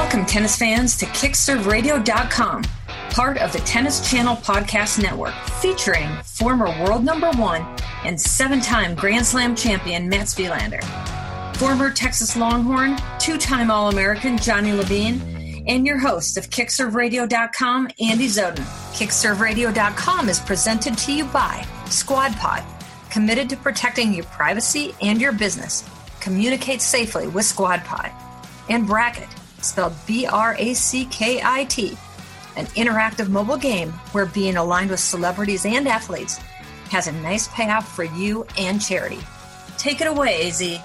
Welcome, tennis fans, to KickServeRadio.com, part of the Tennis Channel Podcast Network, featuring former world number one and seven time Grand Slam champion Mats Wilander, former Texas Longhorn, two time All American Johnny Levine, and your host of KickServeRadio.com, Andy Zoden. KickServeRadio.com is presented to you by SquadPod, committed to protecting your privacy and your business. Communicate safely with SquadPod. And Brackit spelled B R A C K I T, an interactive mobile game where being aligned with celebrities and athletes has a nice payoff for you and charity. Take it away, AZ.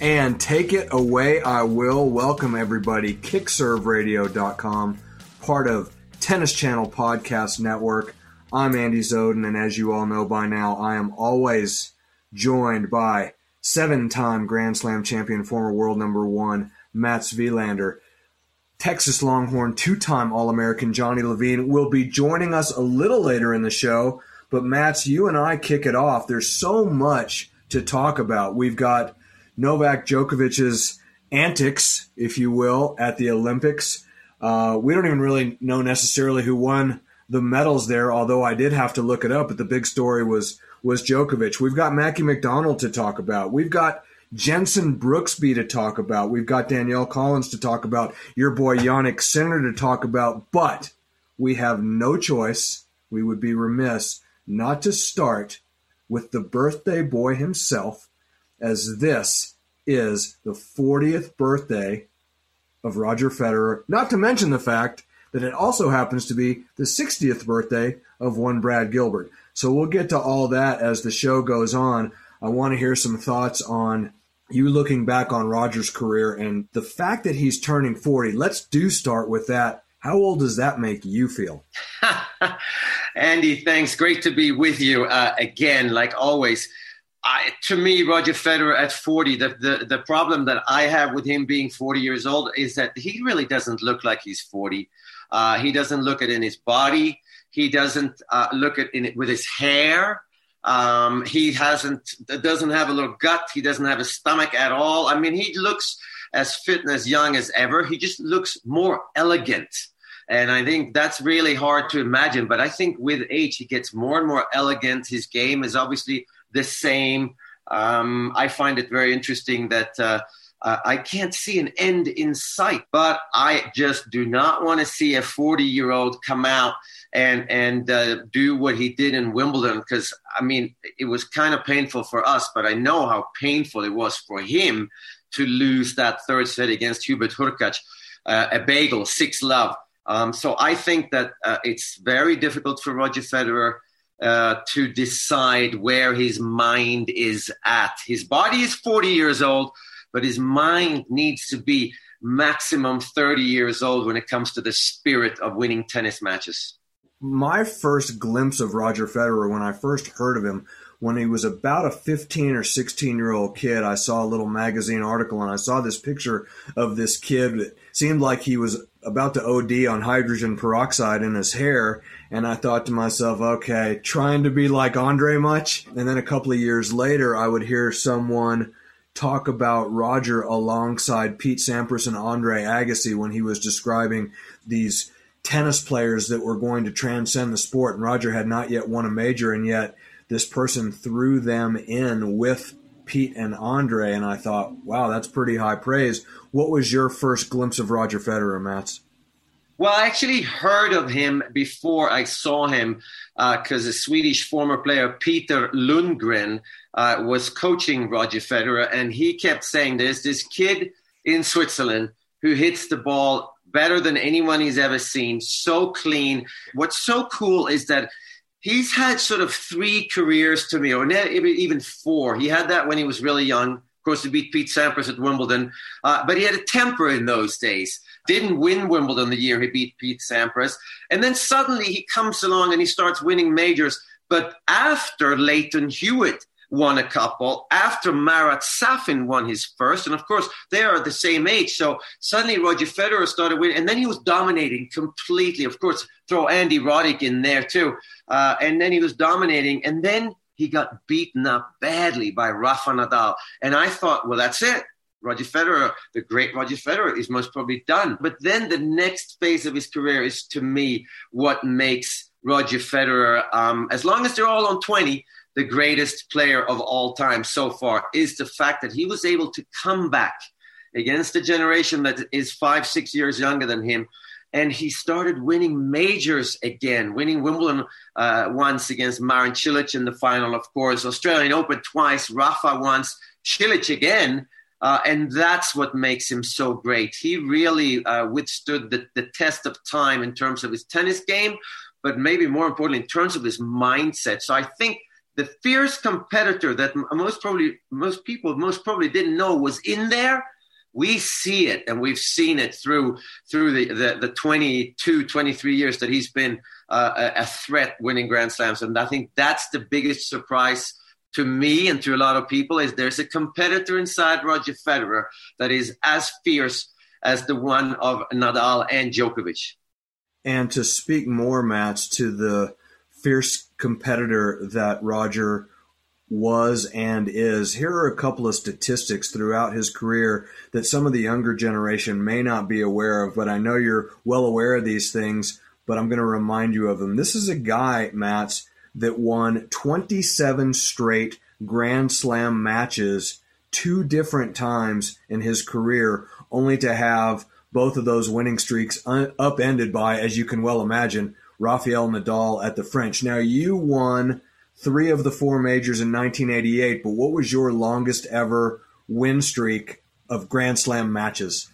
And take it away, I will. Welcome, everybody. KickServeRadio.com, part of Tennis Channel Podcast Network. I'm Andy Zoden, and as you all know by now, I am always joined by seven time Grand Slam champion, former world number one, Mats Wilander. Texas Longhorn, two time All American Johnny Levine will be joining us a little later in the show. But, Mats, you and I kick it off. There's so much to talk about. We've got Novak Djokovic's antics, if you will, at the Olympics. Uh, we don't even really know necessarily who won the medals there, although I did have to look it up. But the big story was was Djokovic. We've got Mackie McDonald to talk about. We've got Jenson Brooksby to talk about. We've got Danielle Collins to talk about. Your boy Jannik Sinner to talk about. But we have no choice. We would be remiss not to start with the birthday boy himself, as this is the 40th birthday of Roger Federer. Not to mention the fact that it also happens to be the 60th birthday of one Brad Gilbert. So we'll get to all that as the show goes on. I want to hear some thoughts on you looking back on Roger's career and the fact that he's turning 40. Let's do start with that. How old does that make you feel? Andy, thanks. Great to be with you uh, again, like always. I, to me, Roger Federer at 40, the, the, the problem that I have with him being 40 years old is that he really doesn't look like he's 40. Uh, he doesn't look it in his body. He doesn't uh, look at it with his hair. Um, he hasn't doesn't have a little gut. He doesn't have a stomach at all. I mean, he looks as fit and as young as ever. He just looks more elegant. And I think that's really hard to imagine. But I think with age, he gets more and more elegant. His game is obviously the same. Um, I find it very interesting that uh, uh, I can't see an end in sight, but I just do not want to see a 40 year old come out and and uh, do what he did in Wimbledon because I mean it was kind of painful for us, but I know how painful it was for him to lose that third set against Hubert Hurkacz, uh, a bagel, six love. Um, so I think that uh, it's very difficult for Roger Federer. Uh, to decide where his mind is at. His body is 40 years old, but his mind needs to be maximum 30 years old when it comes to the spirit of winning tennis matches. My first glimpse of Roger Federer when I first heard of him when he was about a 15 or 16 year old kid, I saw a little magazine article and I saw this picture of this kid that seemed like he was about to OD on hydrogen peroxide in his hair. And I thought to myself, okay, trying to be like Andre much? And then a couple of years later, I would hear someone talk about Roger alongside Pete Sampras and Andre Agassi when he was describing these tennis players that were going to transcend the sport. And Roger had not yet won a major, and yet this person threw them in with Pete and Andre. And I thought, wow, that's pretty high praise. What was your first glimpse of Roger Federer, Mats? Well, I actually heard of him before I saw him because uh, a Swedish former player, Peter Lundgren, uh, was coaching Roger Federer, and he kept saying there's this kid in Switzerland who hits the ball better than anyone he's ever seen, so clean. What's so cool is that he's had sort of three careers to me, or even four. He had that when he was really young. Of course, he beat Pete Sampras at Wimbledon, uh, but he had a temper in those days didn't win Wimbledon the year he beat Pete Sampras. And then suddenly he comes along and he starts winning majors. But after Lleyton Hewitt won a couple, after Marat Safin won his first, and of course they are the same age. So suddenly Roger Federer started winning, and then he was dominating completely. Of course, throw Andy Roddick in there too. Uh, and then he was dominating, and then he got beaten up badly by Rafa Nadal. And I thought, well, that's it Roger Federer, the great Roger Federer, is most probably done. But then the next phase of his career is, to me, what makes Roger Federer, um, as long as they're all on 20, the greatest player of all time so far, is the fact that he was able to come back against a generation that is five, six years younger than him. And he started winning majors again, winning Wimbledon uh, once against Marin Cilic in the final, of course, Australian Open twice, Rafa once, Cilic again. Uh, and that's what makes him so great. He really uh, withstood the, the test of time in terms of his tennis game, but maybe more importantly, in terms of his mindset. So I think the fierce competitor that most probably most people most probably didn't know was in there we see it and we've seen it through through the the, the 22 23 years that he's been uh, a, a threat winning grand slams and i think that's the biggest surprise to me and to a lot of people is there's a competitor inside Roger Federer that is as fierce as the one of Nadal and Djokovic. And to speak more, Mats, to the fierce competitor that Roger was and is, here are a couple of statistics throughout his career that some of the younger generation may not be aware of, but I know you're well aware of these things, but I'm going to remind you of them. This is a guy, Mats, that won 27 straight Grand Slam matches two different times in his career, only to have both of those winning streaks un- upended by, as you can well imagine, Rafael Nadal at the French. Now, you won three of the four majors in 1988, but what was your longest ever win streak of Grand Slam matches?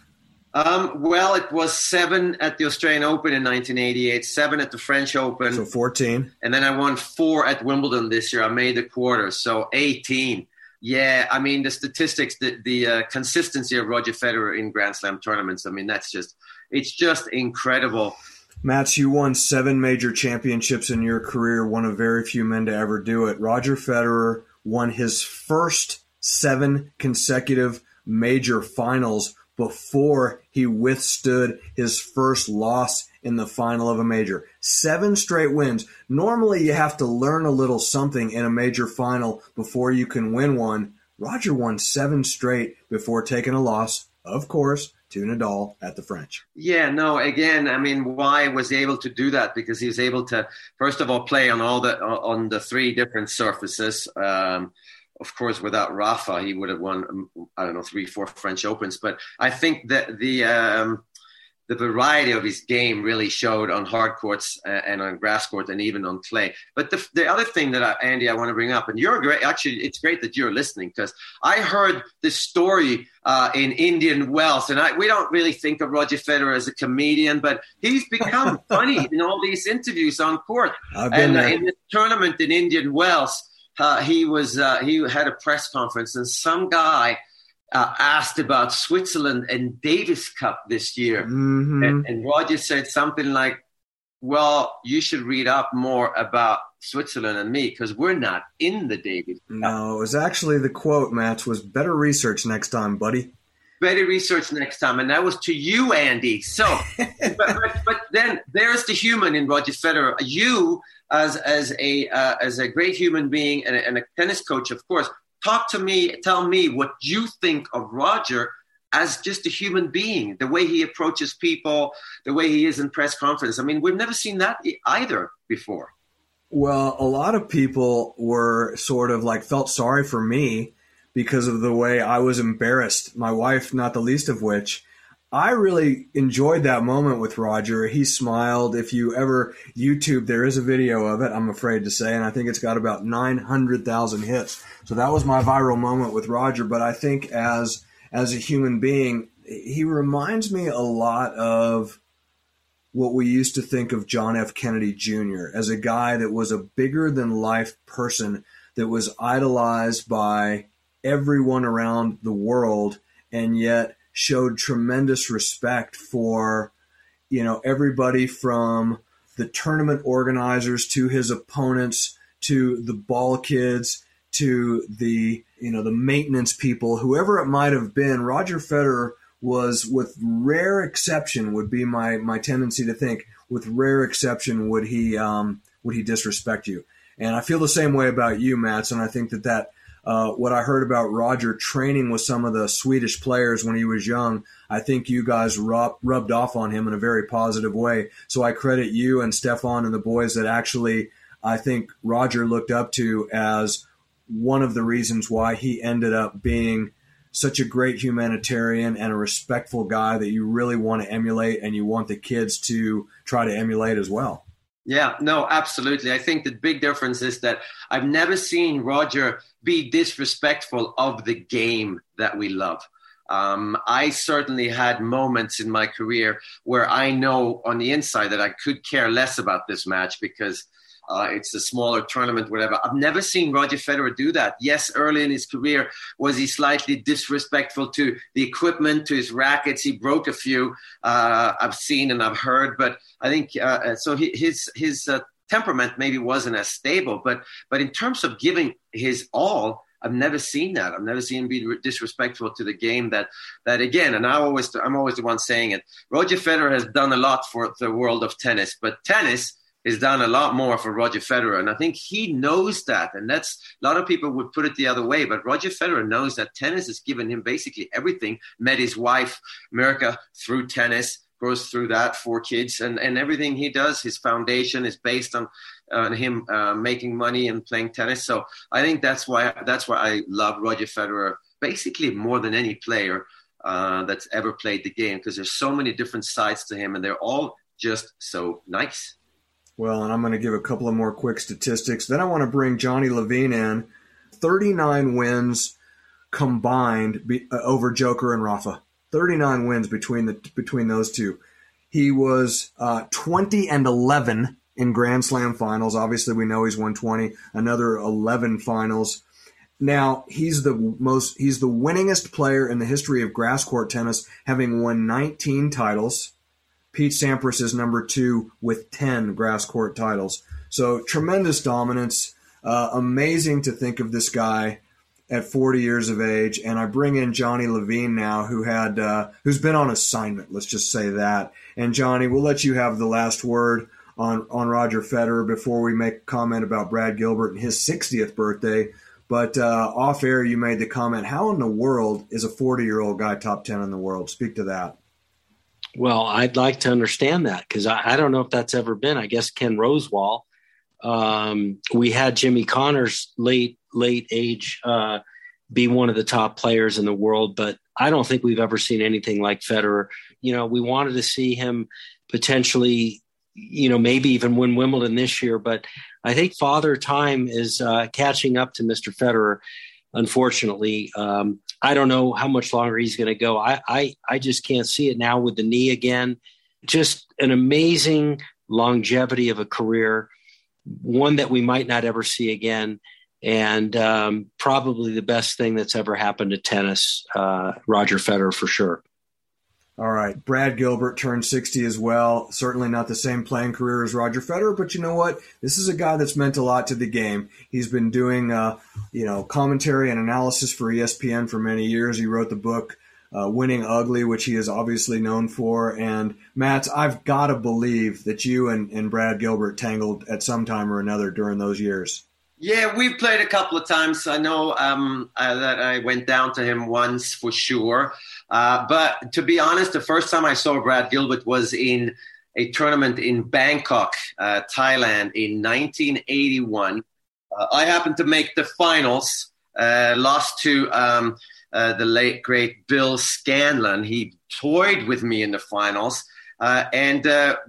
Um, well, it was seven at the Australian Open in 1988, seven at the French Open. So 14. And then I won four at Wimbledon this year. I made the quarter, so 18. Yeah, I mean, the statistics, the, the uh, consistency of Roger Federer in Grand Slam tournaments, I mean, that's just, it's just incredible. Mats, you won seven major championships in your career, one of very few men to ever do it. Roger Federer won his first seven consecutive major finals before he withstood his first loss in the final of a major. Seven straight wins. Normally, you have to learn a little something in a major final before you can win one. Roger won seven straight before taking a loss, of course, to Nadal at the French. Yeah, no, again, I mean, why was he able to do that? Because he was able to, first of all, play on all the on the three different surfaces. Um, of course, without Rafa, he would have won, um, I don't know, three, four French Opens. But I think that the um, the variety of his game really showed on hard courts uh, and on grass court and even on clay. But the, the other thing that, I, Andy, I want to bring up, and you're great, actually, it's great that you're listening because I heard this story uh, in Indian Wells, and I, we don't really think of Roger Federer as a comedian, but he's become funny in all these interviews on court. and uh, in this tournament in Indian Wells, uh, he was uh, he had a press conference, and some guy uh, asked about Switzerland and Davis Cup this year, mm-hmm. and, and Roger said something like, "Well, you should read up more about Switzerland and me because we're not in the Davis." Cup. No, it was actually the quote, Mats, was better research next time, buddy. Better research next time, and that was to you, Andy. So, but, but, but, then there's the human in Roger Federer. You as as a uh, as a great human being and a, and a tennis coach, of course. Talk to me. Tell me what you think of Roger as just a human being, the way he approaches people, the way he is in press conference. I mean, we've never seen that either before. Well, a lot of people were sort of like felt sorry for me because of the way I was embarrassed. My wife, not the least of which. I really enjoyed that moment with Roger. He smiled. If you ever YouTube, there is a video of it, I'm afraid to say, and I think it's got about 900,000 hits. So that was my viral moment with Roger. But I think as, as a human being, he reminds me a lot of what we used to think of John F. Kennedy Jr. as a guy that was a bigger than life person that was idolized by everyone around the world and yet showed tremendous respect for, you know, everybody from the tournament organizers to his opponents to the ball kids to the, you know, the maintenance people, whoever it might have been. Roger Federer was, with rare exception, would be my, my tendency to think, with rare exception, would he, um, would he disrespect you? And I feel the same way about you, Mats, and I think that that uh, what I heard about Roger training with some of the Swedish players when he was young, I think you guys rub, rubbed off on him in a very positive way. So I credit you and Stefan and the boys that actually I think Roger looked up to as one of the reasons why he ended up being such a great humanitarian and a respectful guy that you really want to emulate and you want the kids to try to emulate as well. Yeah, no, absolutely. I think the big difference is that I've never seen Roger be disrespectful of the game that we love. Um, I certainly had moments in my career where I know on the inside that I could care less about this match because uh, it's a smaller tournament, whatever. I've never seen Roger Federer do that. Yes, early in his career, was he slightly disrespectful to the equipment, to his rackets? He broke a few. Uh, I've seen and I've heard, but I think uh, uh so. his his uh, temperament maybe wasn't as stable, but but in terms of giving his all. I've never seen that. I've never seen him be disrespectful to the game. That that again, and I always I'm always the one saying it. Roger Federer has done a lot for the world of tennis, but tennis has done a lot more for Roger Federer. And I think he knows that. And that's a lot of people would put it the other way. But Roger Federer knows that tennis has given him basically everything. Met his wife, Mirka, through tennis, goes through that, four kids. And, and everything he does, his foundation is based on uh, him uh, making money and playing tennis. So I think that's why, that's why I love Roger Federer basically more than any player. Uh, that's ever played the game because there's so many different sides to him and they're all just so nice. Well, and I'm going to give a couple of more quick statistics. Then I want to bring Johnny Levine in. 39 wins combined be, uh, over Joker and Rafa. 39 wins between the between those two. He was uh, 20 and 11 in Grand Slam finals. Obviously, we know he's won 20. Another 11 finals. Now he's the most he's the winningest player in the history of grass court tennis, having won 19 titles. Pete Sampras is number two with 10 grass court titles. So tremendous dominance. Uh, amazing to think of this guy at 40 years of age. And I bring in Johnny Levine now, who had uh, who's been on assignment. Let's just say that. And Johnny, we'll let you have the last word on on Roger Federer before we make a comment about Brad Gilbert and his 60th birthday. But uh, off air, you made the comment: How in the world is a 40 year old guy top 10 in the world? Speak to that. Well, I'd like to understand that because I, I, don't know if that's ever been. I guess Ken Rosewall. Um, we had Jimmy Connors late late age uh, be one of the top players in the world, but I don't think we've ever seen anything like Federer. You know, we wanted to see him potentially, you know, maybe even win Wimbledon this year, but I think Father Time is uh, catching up to Mr. Federer. Unfortunately, um, I don't know how much longer he's going to go. I, I, I just can't see it now with the knee again. Just an amazing longevity of a career, one that we might not ever see again, and um, probably the best thing that's ever happened to tennis. Uh, Roger Federer for sure. All right. Brad Gilbert turned 60 as well. Certainly not the same playing career as Roger Federer, but you know what? This is a guy that's meant a lot to the game. He's been doing, uh, you know, commentary and analysis for ESPN for many years. He wrote the book, uh, Winning Ugly, which he is obviously known for. And Matt, I've got to believe that you and, and Brad Gilbert tangled at some time or another during those years. Yeah, we've played a couple of times. I know um, uh, that I went down to him once for sure. Uh, but to be honest, the first time I saw Brad Gilbert was in a tournament in Bangkok, uh, Thailand in 1981. Uh, I happened to make the finals, uh, lost to um, uh, the late, great Bill Scanlon. He toyed with me in the finals. and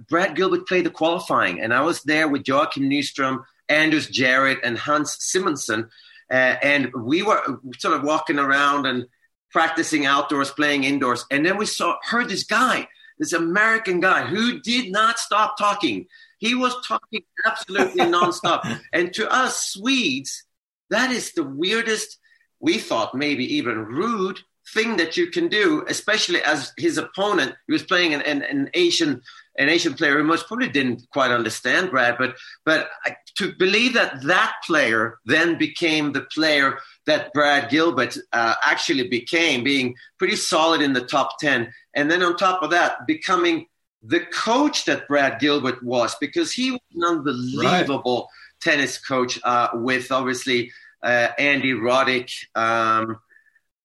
Brad Gilbert played the qualifying, and I was there with Joachim Nyström, Anders Jarryd, and Hans Simonsson. and we were sort of walking around and practicing outdoors, playing indoors. And then we saw heard this guy, this American guy who did not stop talking. He was talking absolutely nonstop. And to us Swedes, that is the weirdest, we thought maybe even rude thing that you can do, especially as his opponent, he was playing an, an, an Asian an Asian player who most probably didn't quite understand Brad, but but to believe that that player then became the player that Brad Gilbert uh, actually became, being pretty solid in the top 10. And then on top of that, becoming the coach that Brad Gilbert was, because he was an unbelievable right. tennis coach uh, with obviously uh, Andy Roddick, um,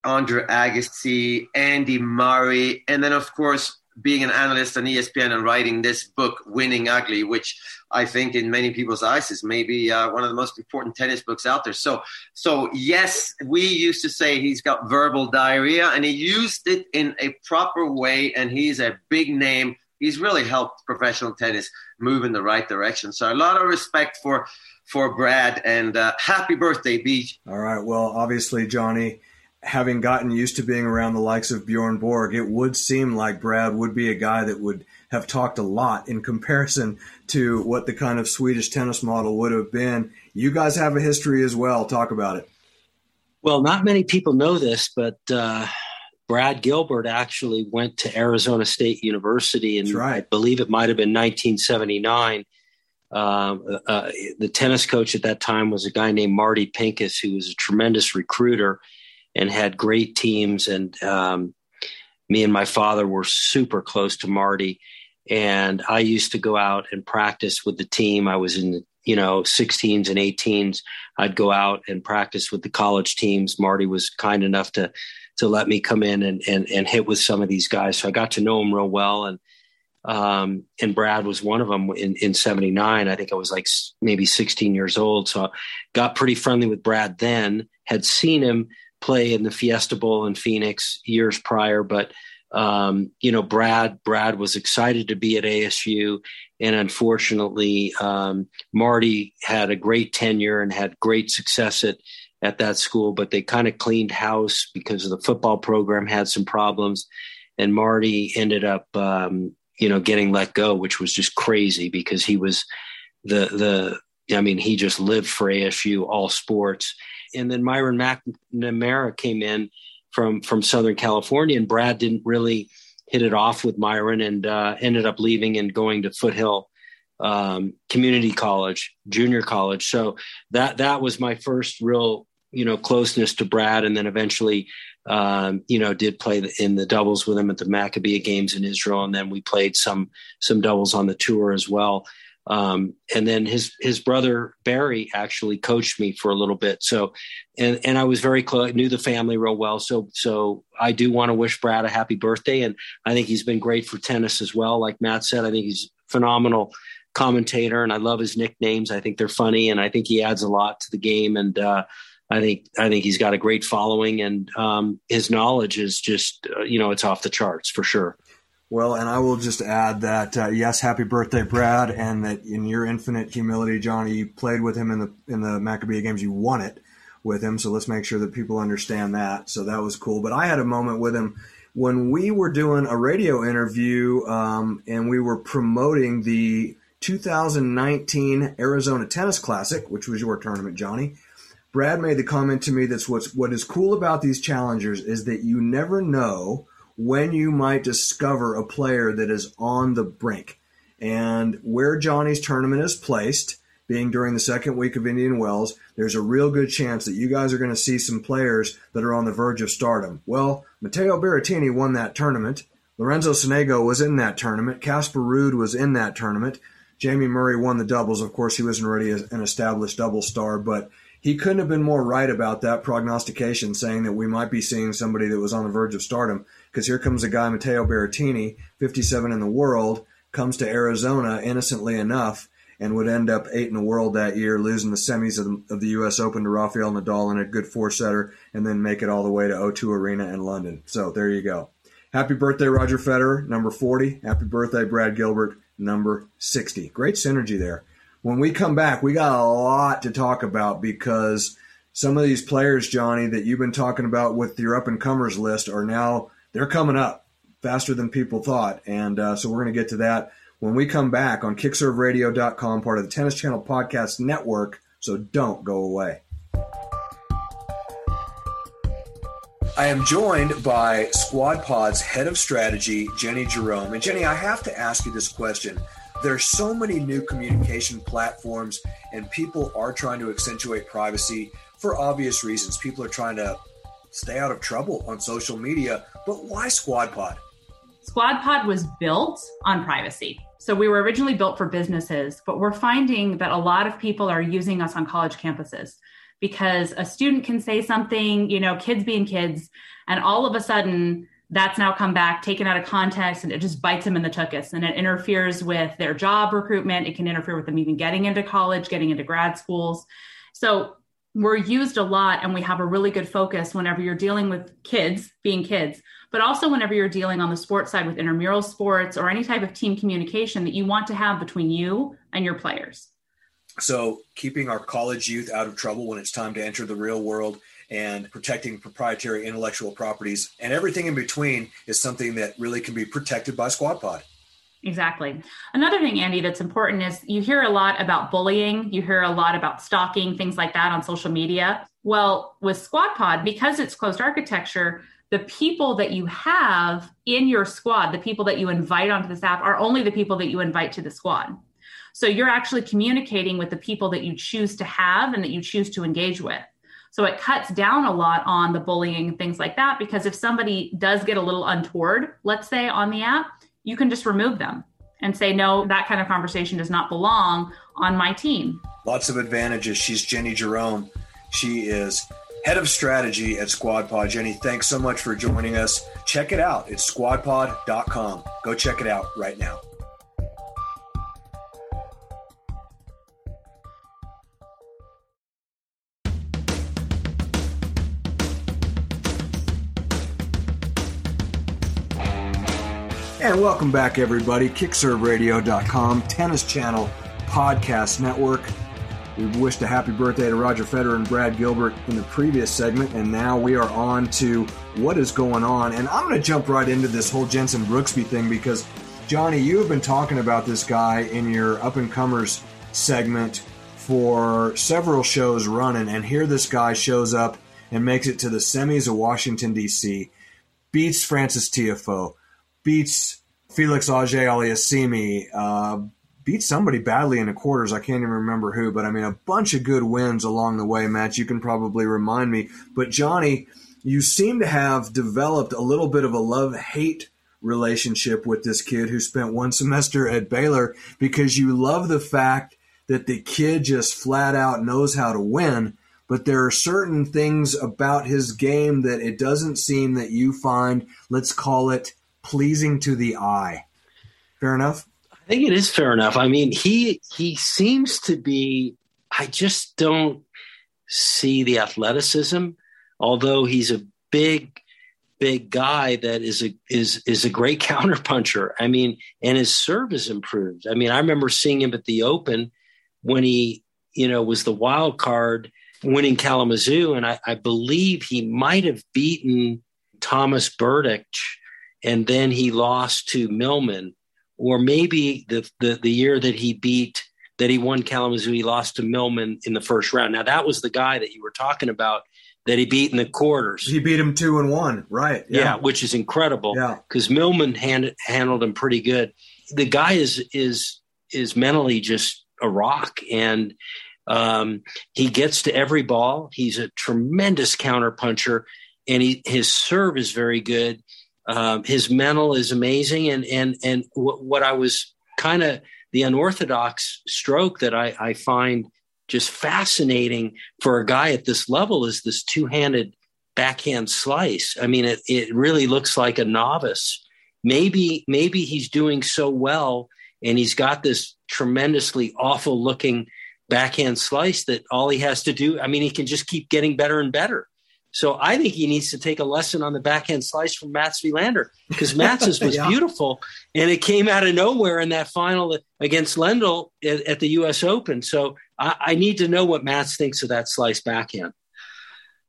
Andre Agassi, Andy Murray, and then of course being an analyst on ESPN and writing this book, Winning Ugly, which I think in many people's eyes is maybe uh, one of the most important tennis books out there. So, so yes, we used to say he's got verbal diarrhea, and he used it in a proper way, and he's a big name. He's really helped professional tennis move in the right direction. So, a lot of respect for for Brad, and uh, happy birthday, Beach. All right. Well, obviously, Johnny having gotten used to being around the likes of Bjorn Borg, it would seem like Brad would be a guy that would have talked a lot in comparison to what the kind of Swedish tennis model would have been. You guys have a history as well. Talk about it. Well, not many people know this, but uh, Brad Gilbert actually went to Arizona State University, and right. I believe it might have been 1979. Uh, uh, the tennis coach at that time was a guy named Marty Pincus, who was a tremendous recruiter and had great teams. And um, me and my father were super close to Marty. And I used to go out and practice with the team. I was in, you know, 16s and 18s. I'd go out and practice with the college teams. Marty was kind enough to to let me come in and and, and hit with some of these guys. So I got to know them real well. And um, and Brad was one of them in, in 79. I think I was like maybe 16 years old. So I got pretty friendly with Brad then, had seen him play in the Fiesta Bowl in Phoenix years prior, but um, you know, Brad Brad was excited to be at ASU, and unfortunately, um, Marty had a great tenure and had great success at at that school, but they kind of cleaned house because the football program had some problems, and Marty ended up, um, you know, getting let go, which was just crazy because he was the the I mean, he just lived for ASU, all sports and then Myron McNamara came in from from Southern California, and Brad didn't really hit it off with Myron, and uh, ended up leaving and going to Foothill um, Community College, junior college. So that that was my first real you know closeness to Brad, and then eventually. Um, you know, did play in the doubles with him at the Maccabee games in Israel, and then we played some some doubles on the tour as well. Um, and then his his brother Barry actually coached me for a little bit. So, and and I was very close, knew the family real well. So so I do want to wish Brad a happy birthday, and I think he's been great for tennis as well. Like Matt said, I think he's phenomenal commentator, and I love his nicknames. I think they're funny, and I think he adds a lot to the game. And uh, I think I think he's got a great following, and um, his knowledge is just uh, you know it's off the charts for sure. Well, and I will just add that uh, yes, happy birthday, Brad, and that in your infinite humility, Johnny, you played with him in the in the Maccabee games. You won it with him, so let's make sure that people understand that. So that was cool. But I had a moment with him when we were doing a radio interview, um, and we were promoting the 2019 Arizona Tennis Classic, which was your tournament, Johnny. Brad made the comment to me that's what's what is cool about these challengers is that you never know when you might discover a player that is on the brink. And where Johnny's tournament is placed, being during the second week of Indian Wells, there's a real good chance that you guys are going to see some players that are on the verge of stardom. Well, Matteo Berrettini won that tournament. Lorenzo Sonego was in that tournament. Casper Ruud was in that tournament. Jamie Murray won the doubles. Of course, he wasn't already an established double star, but he couldn't have been more right about that prognostication, saying that we might be seeing somebody that was on the verge of stardom because here comes a guy, Matteo Berrettini, 57 in the world, comes to Arizona innocently enough and would end up eight in the world that year, losing the semis of the, of the U.S. Open to Rafael Nadal in a good four setter, and then make it all the way to O2 Arena in London. So there you go. Happy birthday, Roger Federer, number 40. Happy birthday, Brad Gilbert, number 60. Great synergy there. When we come back, we got a lot to talk about because some of these players, Johnny, that you've been talking about with your up and comers list are now they're coming up faster than people thought. And uh, so we're going to get to that when we come back on kickserveradio.com, part of the Tennis Channel Podcast Network. So don't go away. I am joined by Squad Pod's head of strategy, Jenny Jerome. And Jenny, I have to ask you this question. There's so many new communication platforms, and people are trying to accentuate privacy for obvious reasons. People are trying to stay out of trouble on social media. But why SquadPod? SquadPod was built on privacy. So we were originally built for businesses, but we're finding that a lot of people are using us on college campuses. because a student can say something, you know, kids being kids, and all of a sudden that's now come back, taken out of context, and it just bites them in the tuchus and it interferes with their job recruitment. It can interfere with them even getting into college, getting into grad schools. So we're used a lot and we have a really good focus whenever you're dealing with kids being kids but also whenever you're dealing on the sports side with intramural sports or any type of team communication that you want to have between you and your players. So keeping our college youth out of trouble when it's time to enter the real world and protecting proprietary intellectual properties and everything in between is something that really can be protected by squad pod Exactly. Another thing, Andy, that's important is you hear a lot about bullying, you hear a lot about stalking, things like that on social media. Well, with Squad Pod, because it's closed architecture, the people that you have in your squad, the people that you invite onto this app, are only the people that you invite to the squad. So you're actually communicating with the people that you choose to have and that you choose to engage with. So it cuts down a lot on the bullying and things like that because if somebody does get a little untoward, let's say on the app, you can just remove them and say, no, that kind of conversation does not belong on my team. Lots of advantages. She's Jenny Jerome. She is head of strategy at SquadPod. Jenny, thanks so much for joining us. Check it out. It's squadpod.com. Go check it out right now. And welcome back, everybody. KickServeRadio.com, Tennis Channel Podcast Network. We wished a happy birthday to Roger Federer and Brad Gilbert in the previous segment, and now we are on to what is going on. And I'm going to jump right into this whole Jenson Brooksby thing because, Johnny, you have been talking about this guy in your up and comers segment for several shows running, and here this guy shows up and makes it to the semis of Washington, D.C., beats Frances Tiafoe beats Felix Auger Aliassime, uh, beat somebody badly in the quarters. I can't even remember who, but I mean, a bunch of good wins along the way, Matt. You can probably remind me. But Johnny, you seem to have developed a little bit of a love hate relationship with this kid who spent one semester at Baylor because you love the fact that the kid just flat out knows how to win. But there are certain things about his game that it doesn't seem that you find, let's call it, pleasing to the eye. Fair enough. I think it is fair enough. I mean, he he seems to be. I just don't see the athleticism, although he's a big, big guy that is a is is a great counterpuncher. I mean, and his serve has improved. I mean, I remember seeing him at the Open when he you know was the wild card winning Kalamazoo, and I, I believe he might have beaten Thomas Berdych and then he lost to Millman, or maybe the, the the year that he beat that he won Kalamazoo, he lost to Millman in the first round. Now that was the guy that you were talking about that he beat in the quarters. He beat him two and one, right? Yeah, yeah which is incredible. Yeah, because Millman hand, handled him pretty good. The guy is is is mentally just a rock, and um, he gets to every ball. He's a tremendous counter puncher, and he his serve is very good. Um, his mental is amazing, and and and w- what I was kind of the unorthodox stroke that I, I find just fascinating for a guy at this level is this two-handed backhand slice. I mean, it it really looks like a novice. Maybe maybe he's doing so well, and he's got this tremendously awful looking backhand slice that all he has to do. I mean, he can just keep getting better and better. So I think he needs to take a lesson on the backhand slice from Mats Wilander because Mats's was yeah. beautiful and it came out of nowhere in that final against Lendl at, at the U.S. Open. So I, I, need to know what Mats thinks of that slice backhand.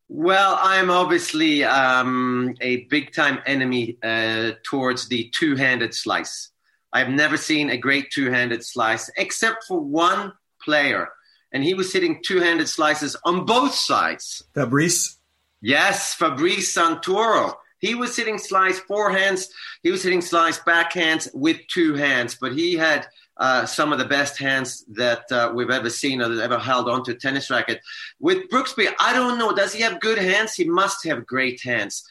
Well, I'm obviously um, a big time enemy uh, towards the two handed slice. I've never seen a great two handed slice except for one player, and he was hitting two handed slices on both sides. Fabrice Yes, Fabrice Santoro. He was hitting slice forehands. He was hitting slice backhands with two hands, but he had uh, some of the best hands that uh, we've ever seen or that ever held onto a tennis racket. With Brooksby, I don't know. Does he have good hands? He must have great hands.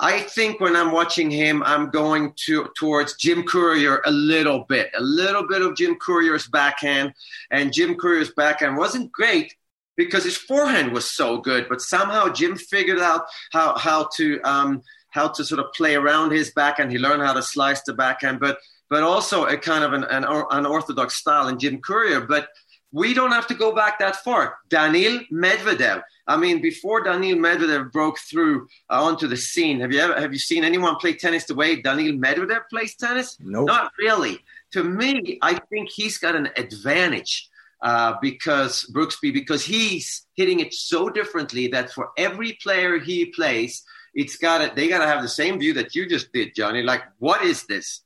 I think when I'm watching him, I'm going to towards Jim Courier a little bit, a little bit of Jim Courier's backhand, and Jim Courier's backhand wasn't great, because his forehand was so good. But somehow Jim figured out how how to um, how to sort of play around his backhand. He learned how to slice the backhand, but but also a kind of an, an unorthodox style in Jim Courier. But we don't have to go back that far. Daniil Medvedev. I mean, before Daniil Medvedev broke through uh, onto the scene, have you ever have you seen anyone play tennis the way Daniil Medvedev plays tennis? No, nope. not really. To me, I think he's got an advantage uh, because Brooksby because he's hitting it so differently that for every player he plays, it's got to, they got to have the same view that you just did, Johnny. Like, what is this?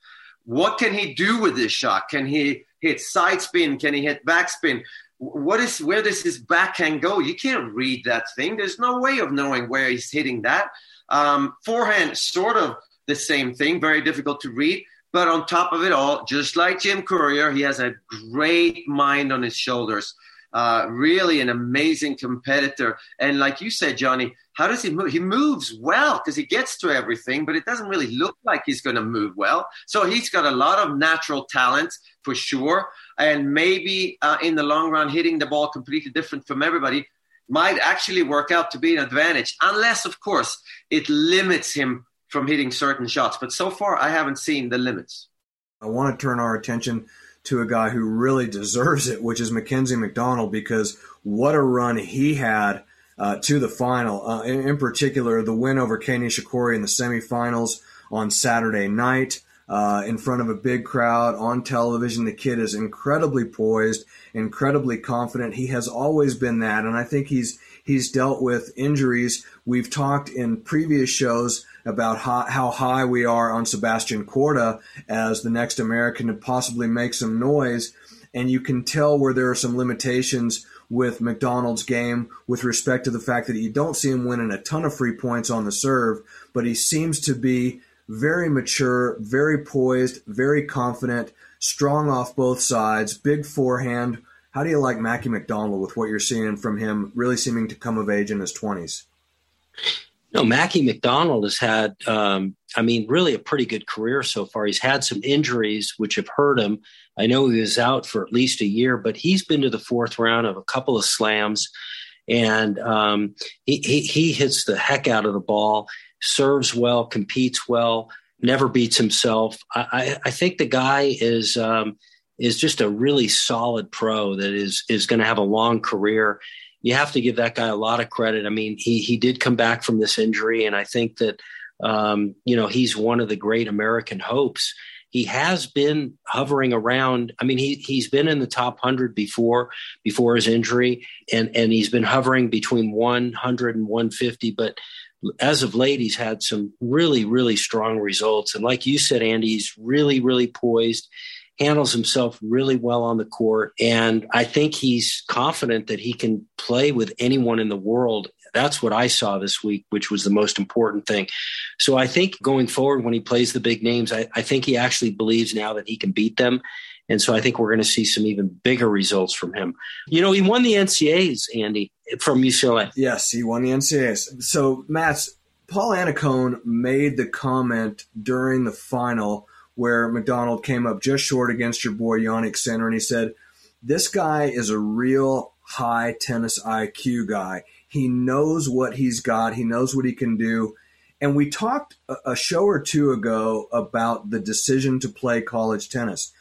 What can he do with this shot? Can he hit side spin? Can he hit backspin? What is where does his backhand go? You can't read that thing. There's no way of knowing where he's hitting that. Um, forehand, sort of the same thing, very difficult to read. But on top of it all, just like Jim Courier, he has a great mind on his shoulders. Uh, really an amazing competitor. And like you said, Johnny, how does he move? He moves well because he gets to everything, but it doesn't really look like he's going to move well. So he's got a lot of natural talent for sure. And maybe uh, in the long run, hitting the ball completely different from everybody might actually work out to be an advantage, unless, of course, it limits him from hitting certain shots. But so far, I haven't seen the limits. I want to turn our attention to a guy who really deserves it, which is Mackenzie McDonald, because what a run he had uh, to the final. Uh, in, in, particular, the win over Kei Nishikori in the semifinals on Saturday night. Uh, in front of a big crowd on television. The kid is incredibly poised, incredibly confident. He has always been that, and I think he's he's dealt with injuries. We've talked in previous shows about how, how high we are on Sebastian Corda as the next American to possibly make some noise, and you can tell where there are some limitations with McDonald's game with respect to the fact that you don't see him winning a ton of free points on the serve, but he seems to be very mature, very poised, very confident, strong off both sides, big forehand. How do you like Mackie McDonald with what you're seeing from him, really seeming to come of age in his 20s? No, Mackie McDonald has had, um, I mean, really a pretty good career so far. He's had some injuries which have hurt him. I know he was out for at least a year, but he's been to the fourth round of a couple of slams, and um, he, he, he hits the heck out of the ball, serves well, competes well, never beats himself. I, I, I think the guy is um, is just a really solid pro that is is going to have a long career. You have to give that guy a lot of credit. I mean, he he did come back from this injury, and I think that um, you know he's one of the great American hopes he has been hovering around. I mean, he he's been in the top hundred before before his injury, and and he's been hovering between 100 and 150. But as of late, he's had some really really strong results. And like you said, Andy, he's really really poised handles himself really well on the court. And I think he's confident that he can play with anyone in the world that's what I saw this week, which was the most important thing. So I think going forward, when he plays the big names, I, I think he actually believes now that he can beat them. And so I think we're going to see some even bigger results from him. You know, he won the NCAAs, Andy, from UCLA. Yes, he won the NCAAs. So, Matt, Paul Annacone made the comment during the final where McDonald came up just short against your boy Jannik Sinner, and he said, This guy is a real high tennis IQ guy. He knows what he's got. He knows what he can do. And we talked a show or two ago about the decision to play college tennis.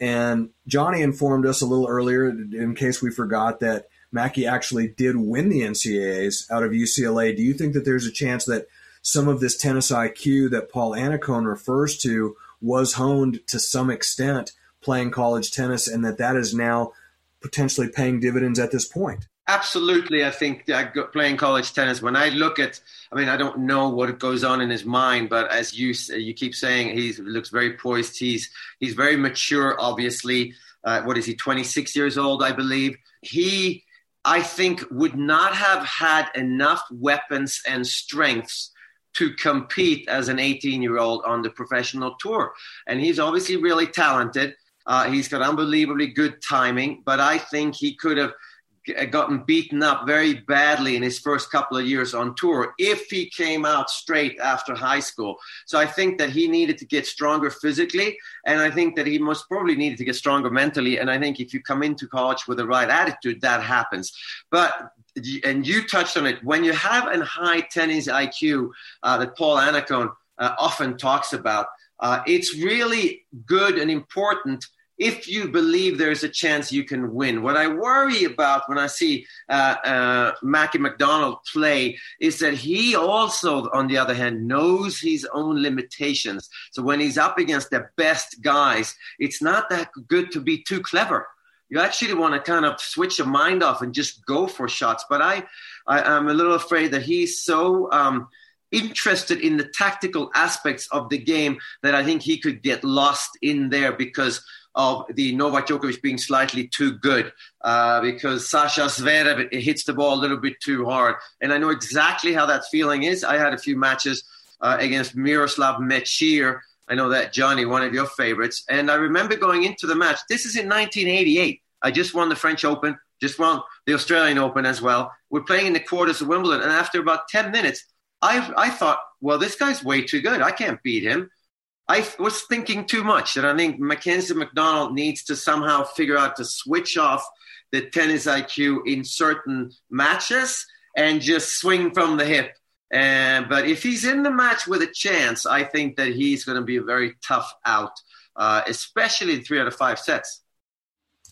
And Johnny informed us a little earlier, in case we forgot, that Mackie actually did win the NCAAs out of UCLA. Do you think that there's a chance that some of this tennis IQ that Paul Annacone refers to was honed to some extent playing college tennis and that that is now potentially paying dividends at this point? Absolutely, I think playing college tennis. When I look at, I mean, I don't know what goes on in his mind, but as you you keep saying, he looks very poised. He's he's very mature. Obviously, uh, what is he? Twenty six years old, I believe. He, I think, would not have had enough weapons and strengths to compete as an 18 year old on the professional tour. And he's obviously really talented. Uh, he's got unbelievably good timing, but I think he could have gotten beaten up very badly in his first couple of years on tour if he came out straight after high school. So I think that he needed to get stronger physically, and I think that he most probably needed to get stronger mentally. And I think if you come into college with the right attitude, that happens. But and you touched on it when you have a high tennis IQ uh, that Paul Annacone uh, often talks about. Uh, it's really good and important if you believe there's a chance you can win. What I worry about when I see uh, uh, Mackie McDonald play is that he also, on the other hand, knows his own limitations. So when he's up against the best guys, it's not that good to be too clever. You actually want to kind of switch your mind off and just go for shots. But I, I am a little afraid that he's so. Um, interested in the tactical aspects of the game that I think he could get lost in there because of the Novak Djokovic being slightly too good uh, because Sasha Zverev hits the ball a little bit too hard. And I know exactly how that feeling is. I had a few matches uh, against Miroslav Mechir. I know that, Johnny, one of your favorites. And I remember going into the match. This is in 1988. I just won the French Open, just won the Australian Open as well. We're playing in the quarters of Wimbledon. And after about 10 minutes, I, I thought, well, this guy's way too good. I can't beat him. I was thinking too much, and I think Mackenzie McDonald needs to somehow figure out to switch off the tennis IQ in certain matches and just swing from the hip. And but if he's in the match with a chance, I think that he's going to be a very tough out, uh, especially in three out of five sets.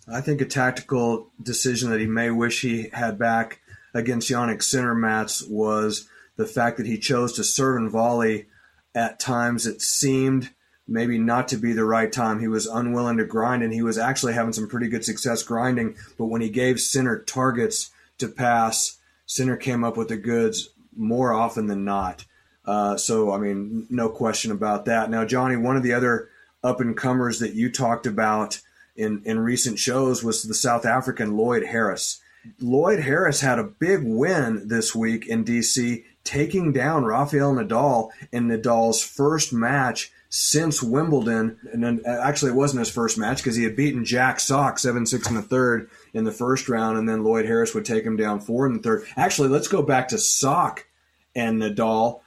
I think a tactical decision that he may wish he had back against Jannik Sinner Mats was the fact that he chose to serve and volley at times it seemed maybe not to be the right time. He was unwilling to grind, and he was actually having some pretty good success grinding. But when he gave Sinner targets to pass, Sinner came up with the goods more often than not. Uh, so, I mean, no question about that. Now, Johnny, one of the other up and comers that you talked about in, in recent shows was the South African Lloyd Harris. Lloyd Harris had a big win this week in DC, taking down Rafael Nadal in Nadal's first match since Wimbledon. And then uh, actually, it wasn't his first match because he had beaten Jack Sock 7 6 in the third in the first round, and then Lloyd Harris would take him down four in the third. Actually, let's go back to Sock and Nadal.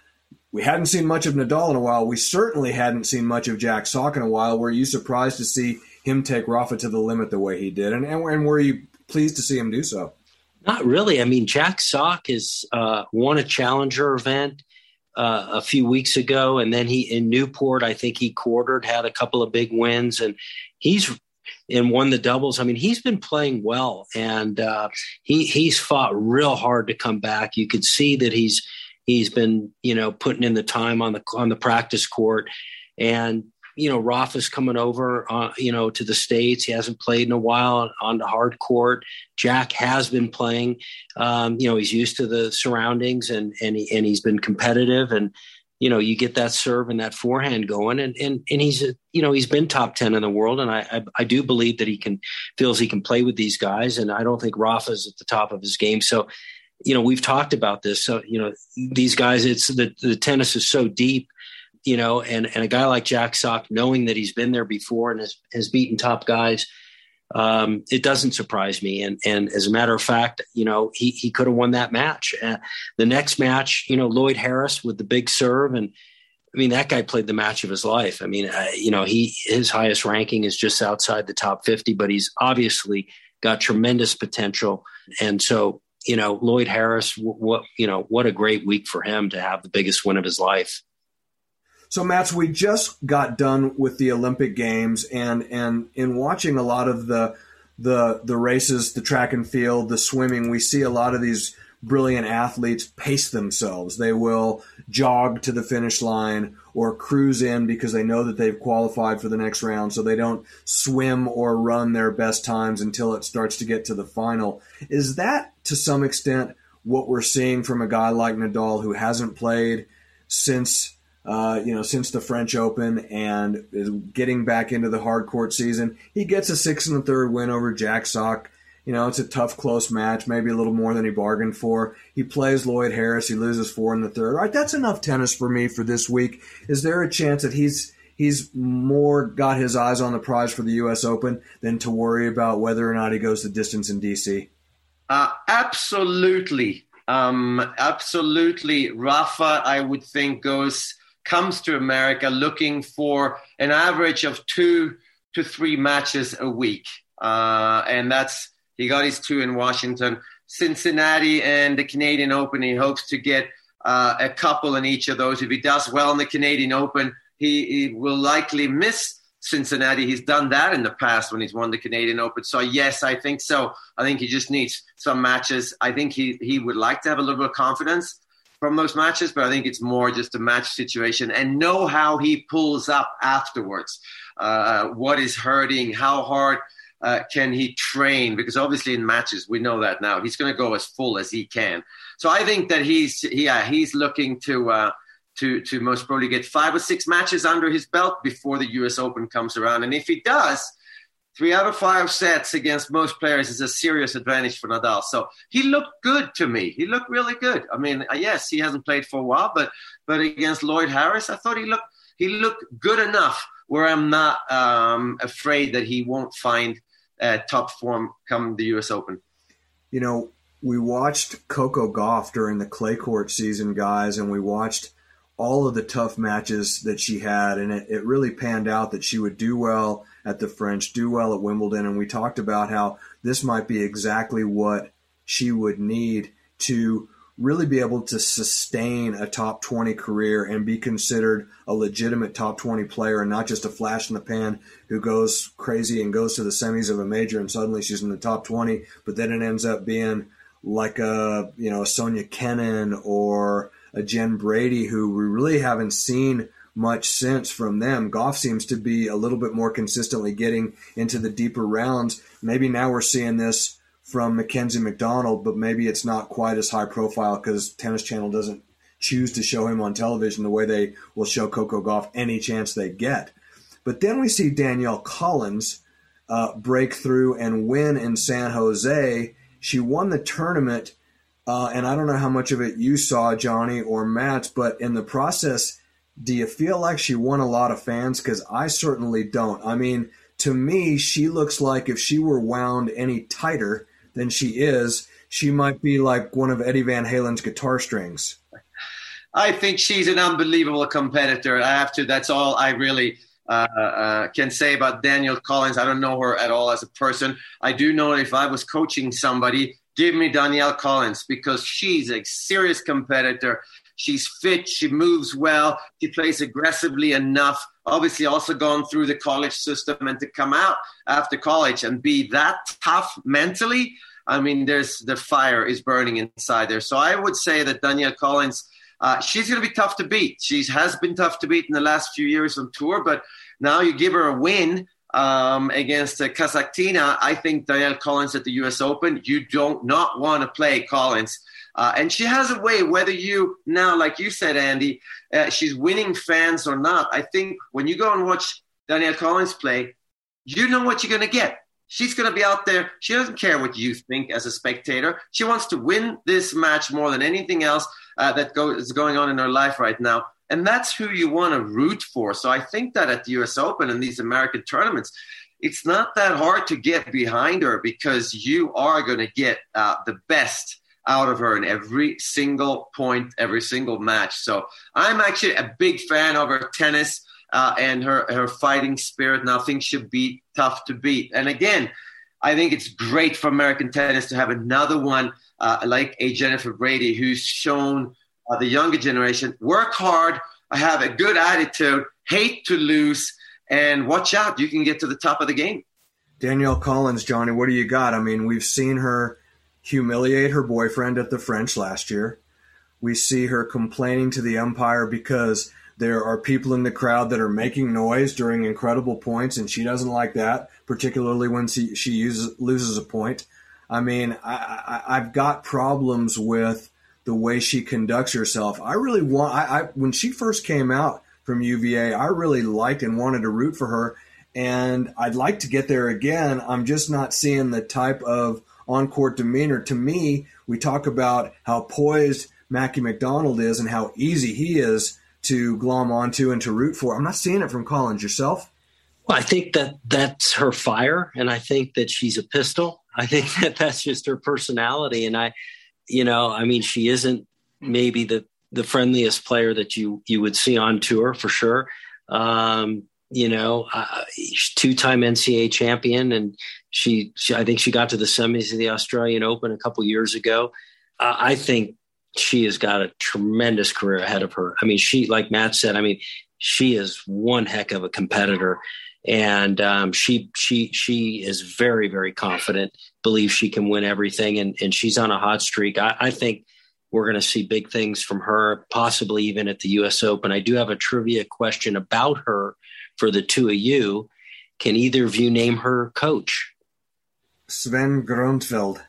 We hadn't seen much of Nadal in a while. We certainly hadn't seen much of Jack Sock in a while. Were you surprised to see him take Rafa to the limit the way he did? And, and, and were you pleased to see him do so? Not really. I mean, Jack Sock has uh, won a challenger event uh, a few weeks ago, and then he in Newport, I think he quartered, had a couple of big wins, and he's and won the doubles. I mean, he's been playing well, and uh, he he's fought real hard to come back. You could see that he's he's been you know putting in the time on the on the practice court, and you know, Rafa's coming over, uh, you know, to the States. He hasn't played in a while on the hard court. Jack has been playing. Um, you know, he's used to the surroundings and, and, he, and he's been competitive. And, you know, you get that serve and that forehand going. And, and, and he's, you know, he's been top 10 in the world. And I, I, I do believe that he can, feels he can play with these guys. And I don't think Rafa's at the top of his game. So, you know, we've talked about this. So, you know, these guys, it's the, the tennis is so deep you know, and, and a guy like Jack Sock, knowing that he's been there before and has, has beaten top guys, um, it doesn't surprise me. And, and as a matter of fact, you know, he, he could have won that match. Uh, the next match, you know, Lloyd Harris with the big serve. And I mean, that guy played the match of his life. I mean, uh, you know, he, his highest ranking is just outside the top 50, but he's obviously got tremendous potential. And so, you know, Lloyd Harris, what, you know, what a great week for him to have the biggest win of his life. So, Mats, we just got done with the Olympic Games, and and in watching a lot of the the the races, the track and field, the swimming, we see a lot of these brilliant athletes pace themselves. They will jog to the finish line or cruise in because they know that they've qualified for the next round, so they don't swim or run their best times until it starts to get to the final. Is that to some extent what we're seeing from a guy like Nadal who hasn't played since uh, you know, since the French Open and is getting back into the hard court season. He gets a six and a third win over Jack Sock. You know, it's a tough, close match, maybe a little more than he bargained for. He plays Lloyd Harris. He loses four in the third. All right, that's enough tennis for me for this week. Is there a chance that he's he's more got his eyes on the prize for the U.S. Open than to worry about whether or not he goes the distance in D.C.? Uh, absolutely. Um, absolutely. Rafa, I would think, goes comes to America looking for an average of two to three matches a week. Uh, and that's he got his two in Washington. Cincinnati and the Canadian Open, he hopes to get uh, a couple in each of those. If he does well in the Canadian Open, he, he, will likely miss Cincinnati. He's done that in the past when he's won the Canadian Open. So, yes, I think so. I think he just needs some matches. I think he, he would like to have a little bit of confidence from those matches, but I think it's more just a match situation and know how he pulls up afterwards. Uh, what is hurting? How hard uh, can he train? Because obviously in matches we know that now he's going to go as full as he can. So I think that he's yeah he's looking to uh, to to most probably get five or six matches under his belt before the U.S. Open comes around, and if he does. Three out of five sets against most players is a serious advantage for Nadal. So he looked good to me. He looked really good. I mean, uh, yes, he hasn't played for a while, but but against Lloyd Harris, I thought he looked he looked good enough where I'm not um, afraid that he won't find uh, top form come the U.S. Open. You know, we watched Coco Gauff during the clay court season, guys, and we watched all of the tough matches that she had, and it, it really panned out that she would do well at the French, do well at Wimbledon, and we talked about how this might be exactly what she would need to really be able to sustain a top 20 career and be considered a legitimate top 20 player and not just a flash in the pan who goes crazy and goes to the semis of a major and suddenly she's in the top 20 but then it ends up being like a you know a Sofia Kenin or a Jen Brady who we really haven't seen much sense from them. Gauff seems to be a little bit more consistently getting into the deeper rounds. Maybe now we're seeing this from Mackenzie McDonald, but maybe it's not quite as high profile because Tennis Channel doesn't choose to show him on television the way they will show Coco Gauff any chance they get. But then we see Danielle Collins uh, break through and win in San Jose. She won the tournament, uh, and I don't know how much of it you saw, Johnny or Matt, but in the process, do you feel like she won a lot of fans? Because I certainly don't. I mean, to me, she looks like if she were wound any tighter, than she is, she might be like one of Eddie Van Halen's guitar strings. I think she's an unbelievable competitor. I have to. That's all I really uh, uh, can say about Danielle Collins. I don't know her at all as a person. I do know if I was coaching somebody, give me Danielle Collins because she's a serious competitor. She's fit. She moves well. She plays aggressively enough. Obviously, also gone through the college system and to come out after college and be that tough mentally. I mean, there's the fire is burning inside there. So I would say that Danielle Collins, uh, she's going to be tough to beat. She has been tough to beat in the last few years on tour, but now you give her a win um, against uh, Kasatkina. I think Danielle Collins at the U.S. Open, you don't not want to play Collins. Uh, and she has a way, whether you now, like you said, Andy, uh, she's winning fans or not. I think when you go and watch Danielle Collins play, you know what you're going to get. She's going to be out there. She doesn't care what you think as a spectator. She wants to win this match more than anything else uh, that go- is going on in her life right now. And that's who you want to root for. So I think that at the US Open and these American tournaments, it's not that hard to get behind her because you are going to get uh, the best out of her in every single point, every single match. So I'm actually a big fan of her tennis uh, and her, her fighting spirit. Nothing should be tough to beat. And again, I think it's great for American tennis to have another one uh, like a Jennifer Brady who's shown uh, the younger generation work hard, have a good attitude, hate to lose, and watch out. You can get to the top of the game. Danielle Collins, Johnny, what do you got? I mean, we've seen her humiliate her boyfriend at the French last year. We see her complaining to the umpire because there are people in the crowd that are making noise during incredible points, and she doesn't like that, particularly when she, she uses, loses a point. I mean, I, I, have got problems with the way she conducts herself. I really want, I, I, when she first came out from UVA, I really liked and wanted to root for her, and I'd like to get there again. I'm just not seeing the type of on court demeanor. To me, we talk about how poised Mackie McDonald is and how easy he is to glom onto and to root for. I'm not seeing it from Collins. Yourself? Well, I think that that's her fire, and I think that she's a pistol. I think that that's just her personality. And I, you know, I mean, she isn't maybe the, the friendliest player that you, you would see on tour for sure. Um, you know, uh, two-time NCAA champion, and she, she, I think she got to the semis of the Australian Open a couple years ago. Uh, I think she has got a tremendous career ahead of her. I mean, she, like Matt said, I mean, she is one heck of a competitor, and um, she she she is very very confident. Believes she can win everything, and and she's on a hot streak. I, I think we're going to see big things from her, possibly even at the U.S. Open. I do have a trivia question about her for the two of you. Can either of you name her coach? Sven Groeneveld.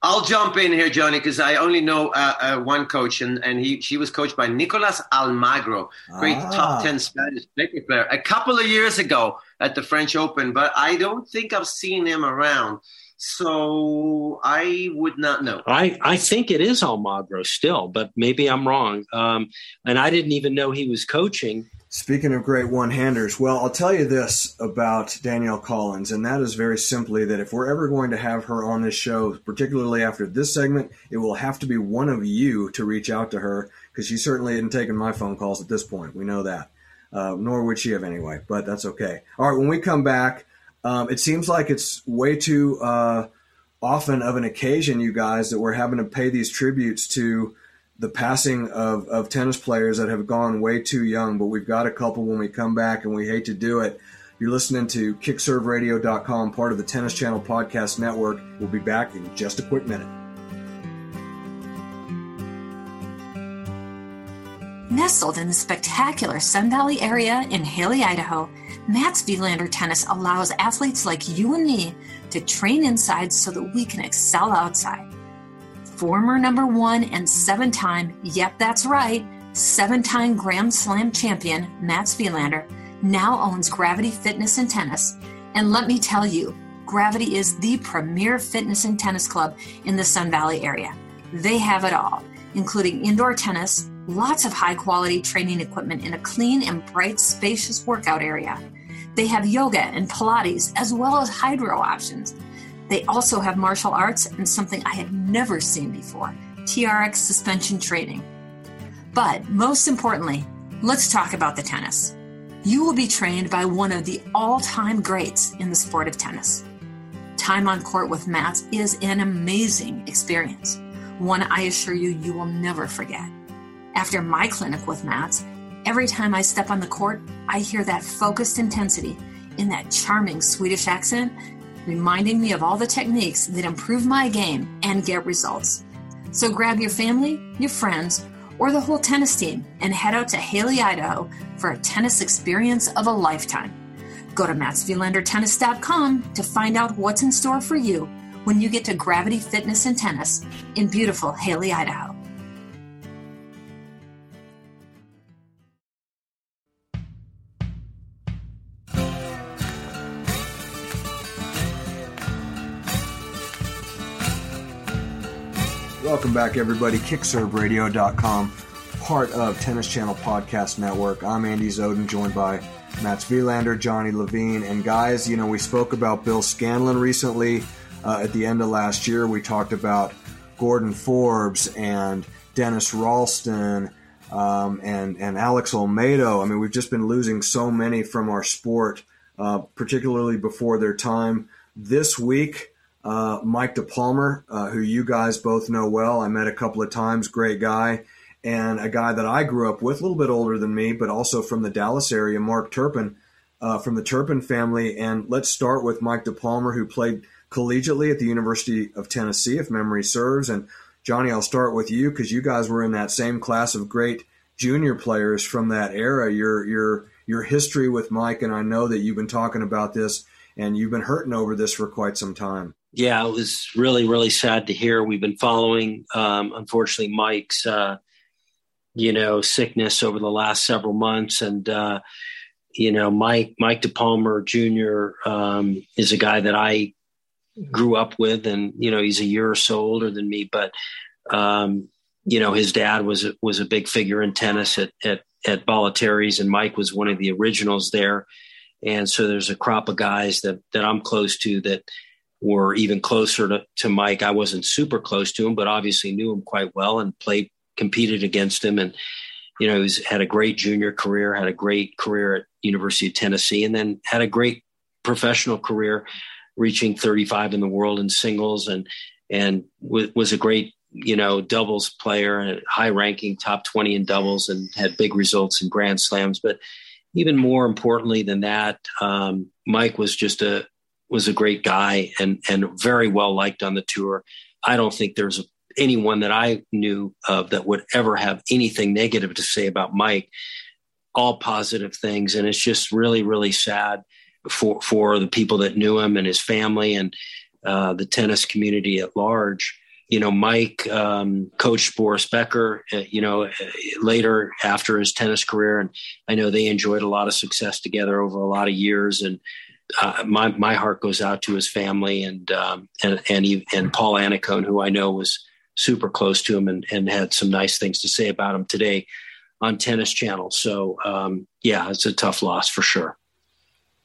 I'll jump in here, Johnny, because I only know uh, uh, one coach, and, and he she was coached by Nicolas Almagro, great ah. top ten Spanish poker player, a couple of years ago at the French Open. But I don't think I've seen him around, so I would not know. I I think it is Almagro still, but maybe I'm wrong. Um, and I didn't even know he was coaching Speaking of great one handers, well, I'll tell you this about Danielle Collins, and that is very simply that if we're ever going to have her on this show, particularly after this segment, it will have to be one of you to reach out to her because she certainly isn't taking my phone calls at this point. We know that. Uh, nor would she have anyway, but that's okay. All right, when we come back, um, it seems like it's way too uh, often of an occasion, you guys, that we're having to pay these tributes to the passing of, of tennis players that have gone way too young, but we've got a couple when we come back, and we hate to do it. You're listening to kickserveradio.com, part of the Tennis Channel Podcast Network. We'll be back in just a quick minute. Nestled in the spectacular Sun Valley area in Hailey, Idaho, Mats Wilander Tennis allows athletes like you and me to train inside so that we can excel outside former number one and seven time, yep, that's right, seven time Grand Slam champion Mats Wilander now owns Gravity Fitness and Tennis. And let me tell you, Gravity is the premier fitness and tennis club in the Sun Valley area. They have it all, including indoor tennis, lots of high quality training equipment in a clean and bright, spacious workout area. They have yoga and Pilates, as well as hydro options they also have martial arts and something I had never seen before TRX suspension training. But most importantly, let's talk about the tennis. You will be trained by one of the all time greats in the sport of tennis. Time on court with Mats is an amazing experience, one I assure you you will never forget. After my clinic with Mats, every time I step on the court, I hear that focused intensity in that charming Swedish accent reminding me of all the techniques that improve my game and get results. So grab your family, your friends, or the whole tennis team and head out to Hailey, Idaho for a tennis experience of a lifetime. Go to matswilandertennis.com to find out what's in store for you when you get to Gravity Fitness and Tennis in beautiful Hailey, Idaho. Back, everybody. KickServeRadio.com, part of Tennis Channel Podcast Network. I'm Andy Zoden, joined by Mats Wilander, Johnny Levine, and guys, you know, we spoke about Bill Scanlon recently uh, at the end of last year. We talked about Gordon Forbes and Dennis Ralston um, and and Alex Olmedo. I mean, we've just been losing so many from our sport, uh, particularly before their time. This week, uh, Mike De Palmer, uh, who you guys both know well. I met a couple of times, great guy, and a guy that I grew up with, a little bit older than me, but also from the Dallas area, Mark Turpin, uh, from the Turpin family. And let's start with Mike De Palmer, who played collegiately at the University of Tennessee, if memory serves. And Johnny, I'll start with you because you guys were in that same class of great junior players from that era. Your your your history with Mike, and I know that you've been talking about this and you've been hurting over this for quite some time yeah, it was really, really sad to hear. We've been following, um, unfortunately, Mike's, uh, you know, sickness over the last several months. And, uh, you know, Mike, Mike De Palmer Jr. Um, is a guy that I grew up with and, you know, he's a year or so older than me, but, um, you know, his dad was, was a big figure in tennis at, at, at Bollettieri's and Mike was one of the originals there. And so there's a crop of guys that, that I'm close to that, were even closer to, to Mike. I wasn't super close to him, but obviously knew him quite well and played, competed against him. And, you know, he's had a great junior career, had a great career at University of Tennessee, and then had a great professional career, reaching 35 in the world in singles and, and w- was a great, you know, doubles player high ranking top 20 in doubles and had big results in grand slams. But even more importantly than that, um, Mike was just a, was a great guy and and very well liked on the tour. I don't think there's anyone that I knew of that would ever have anything negative to say about Mike. All positive things, and it's just really really sad for for the people that knew him and his family and uh, the tennis community at large. You know, Mike um, coached Boris Becker. Uh, you know, later after his tennis career, and I know they enjoyed a lot of success together over a lot of years. And uh, my my heart goes out to his family and um, and and, he, and Paul Annacone, who I know was super close to him and, and had some nice things to say about him today on Tennis Channel. So um, yeah, it's a tough loss for sure.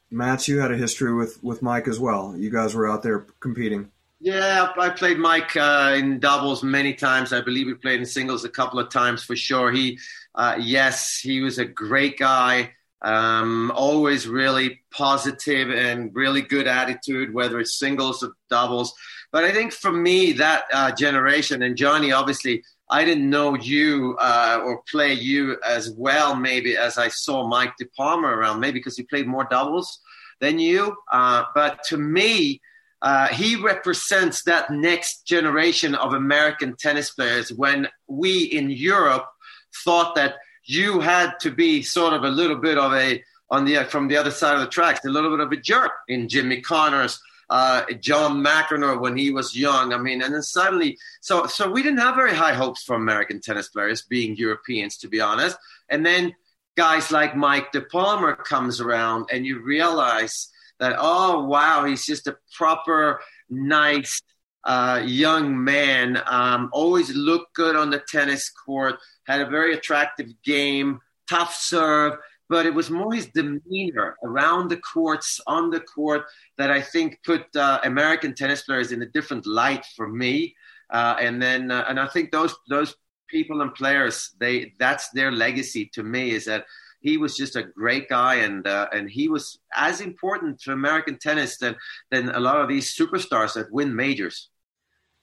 Matt, you had a history with with Mike as well. You guys were out there competing. Yeah, I played Mike uh, in doubles many times. I believe we played in singles a couple of times for sure. He, uh, yes, he was a great guy. Um, always really positive and really good attitude, whether it's singles or doubles. But I think for me, that uh, generation, and Johnny, obviously, I didn't know you uh, or play you as well, maybe as I saw Mike De DePalma around, maybe because he played more doubles than you. Uh, but to me, uh, he represents that next generation of American tennis players when we in Europe thought that you had to be sort of a little bit of a on the from the other side of the tracks, a little bit of a jerk in Jimmy Connors, uh, John McEnroe when he was young. I mean, and then suddenly, so so we didn't have very high hopes for American tennis players being Europeans, to be honest. And then guys like Mike De Palmer comes around, and you realize that oh wow, he's just a proper nice uh, young man. Um, always looked good on the tennis court had a very attractive game, tough serve, but it was more his demeanor around the courts, on the court, that I think put uh, American tennis players in a different light for me. Uh, and then, uh, and I think those those people and players, they that's their legacy to me is that he was just a great guy, and uh, and he was as important to American tennis than than a lot of these superstars that win majors.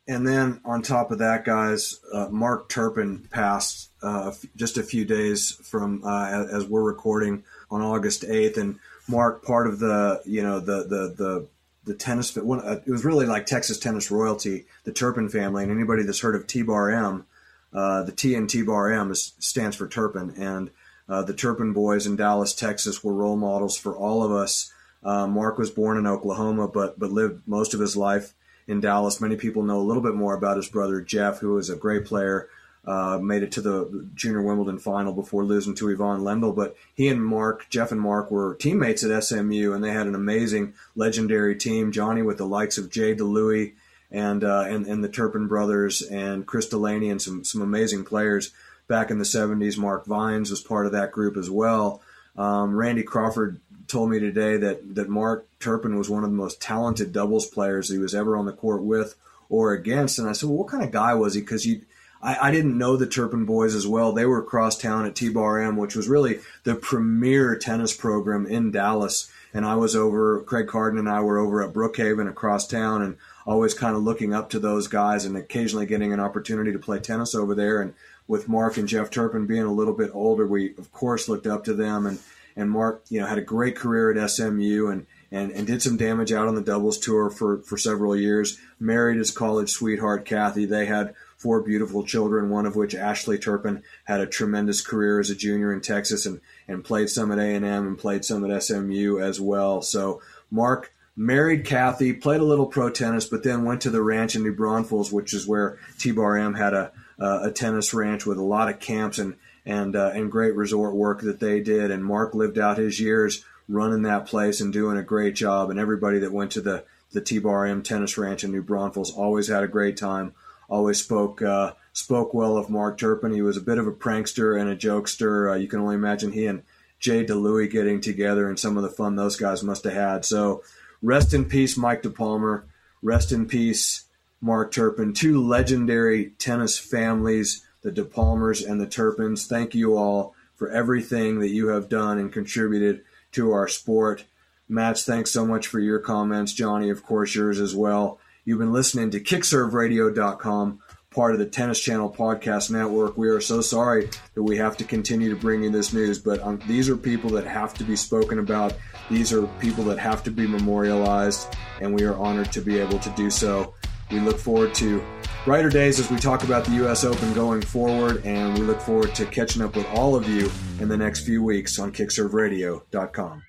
And then on top of that, guys, uh, Mark Turpin passed uh, just a few days from uh, as we're recording on August eighth. And Mark, part of the you know the the the the tennis one, uh, it was really like Texas tennis royalty, the Turpin family, and anybody that's heard of T Bar M, uh, the T and T Bar M is, stands for Turpin, and uh, the Turpin boys in Dallas, Texas, were role models for all of us. Mark was born in Oklahoma, but but lived most of his life in Dallas. Many people know a little bit more about his brother Jeff, who is a great player. Uh, made it to the junior Wimbledon final before losing to Ivan Lendl. But he and Mark, Jeff and Mark, were teammates at SMU, and they had an amazing, legendary team. Johnny with the likes of Jay DeLuey and uh, and, and the Turpin brothers and Chris Delaney and some some amazing players back in the 70s. Mark Vines was part of that group as well. Um, Randy Crawford told me today that that Mark Turpin was one of the most talented doubles players he was ever on the court with or against. And I said, well, what kind of guy was he? Because you, I, I, didn't know the Turpin boys as well. They were across town at T-Bar M, which was really the premier tennis program in Dallas. And I was over, Craig Carden and I were over at Brookhaven across town and always kind of looking up to those guys and occasionally getting an opportunity to play tennis over there. And with Mark and Jeff Turpin being a little bit older, we of course looked up to them and and Mark, you know, had a great career at SMU and, and, and did some damage out on the doubles tour for, for several years. Married his college sweetheart, Kathy. They had four beautiful children, one of which, Ashley Turpin, had a tremendous career as a junior in Texas and, and played some at A&M and played some at SMU as well. So Mark married Kathy, played a little pro tennis, but then went to the ranch in New Braunfels, which is where T-Bar M had a, a tennis ranch with a lot of camps and – and uh, and great resort work that they did. And Mark lived out his years running that place and doing a great job. And everybody that went to the the T-Bar M Tennis Ranch in New Braunfels always had a great time. Always spoke uh, spoke well of Mark Turpin. He was a bit of a prankster and a jokester. Uh, you can only imagine he and Jay DeLuey getting together and some of the fun those guys must have had. So rest in peace, Mike DePalmer. Rest in peace, Mark Turpin. Two legendary tennis families, the DePalmers and the Turpins. Thank you all for everything that you have done and contributed to our sport. Mats, thanks so much for your comments. Johnny, of course, yours as well. You've been listening to kickserveradio.com, part of the Tennis Channel Podcast Network. We are so sorry that we have to continue to bring you this news, but um, these are people that have to be spoken about. These are people that have to be memorialized, and we are honored to be able to do so. We look forward to brighter days as we talk about the U.S. Open going forward, and we look forward to catching up with all of you in the next few weeks on kickserveradio.com.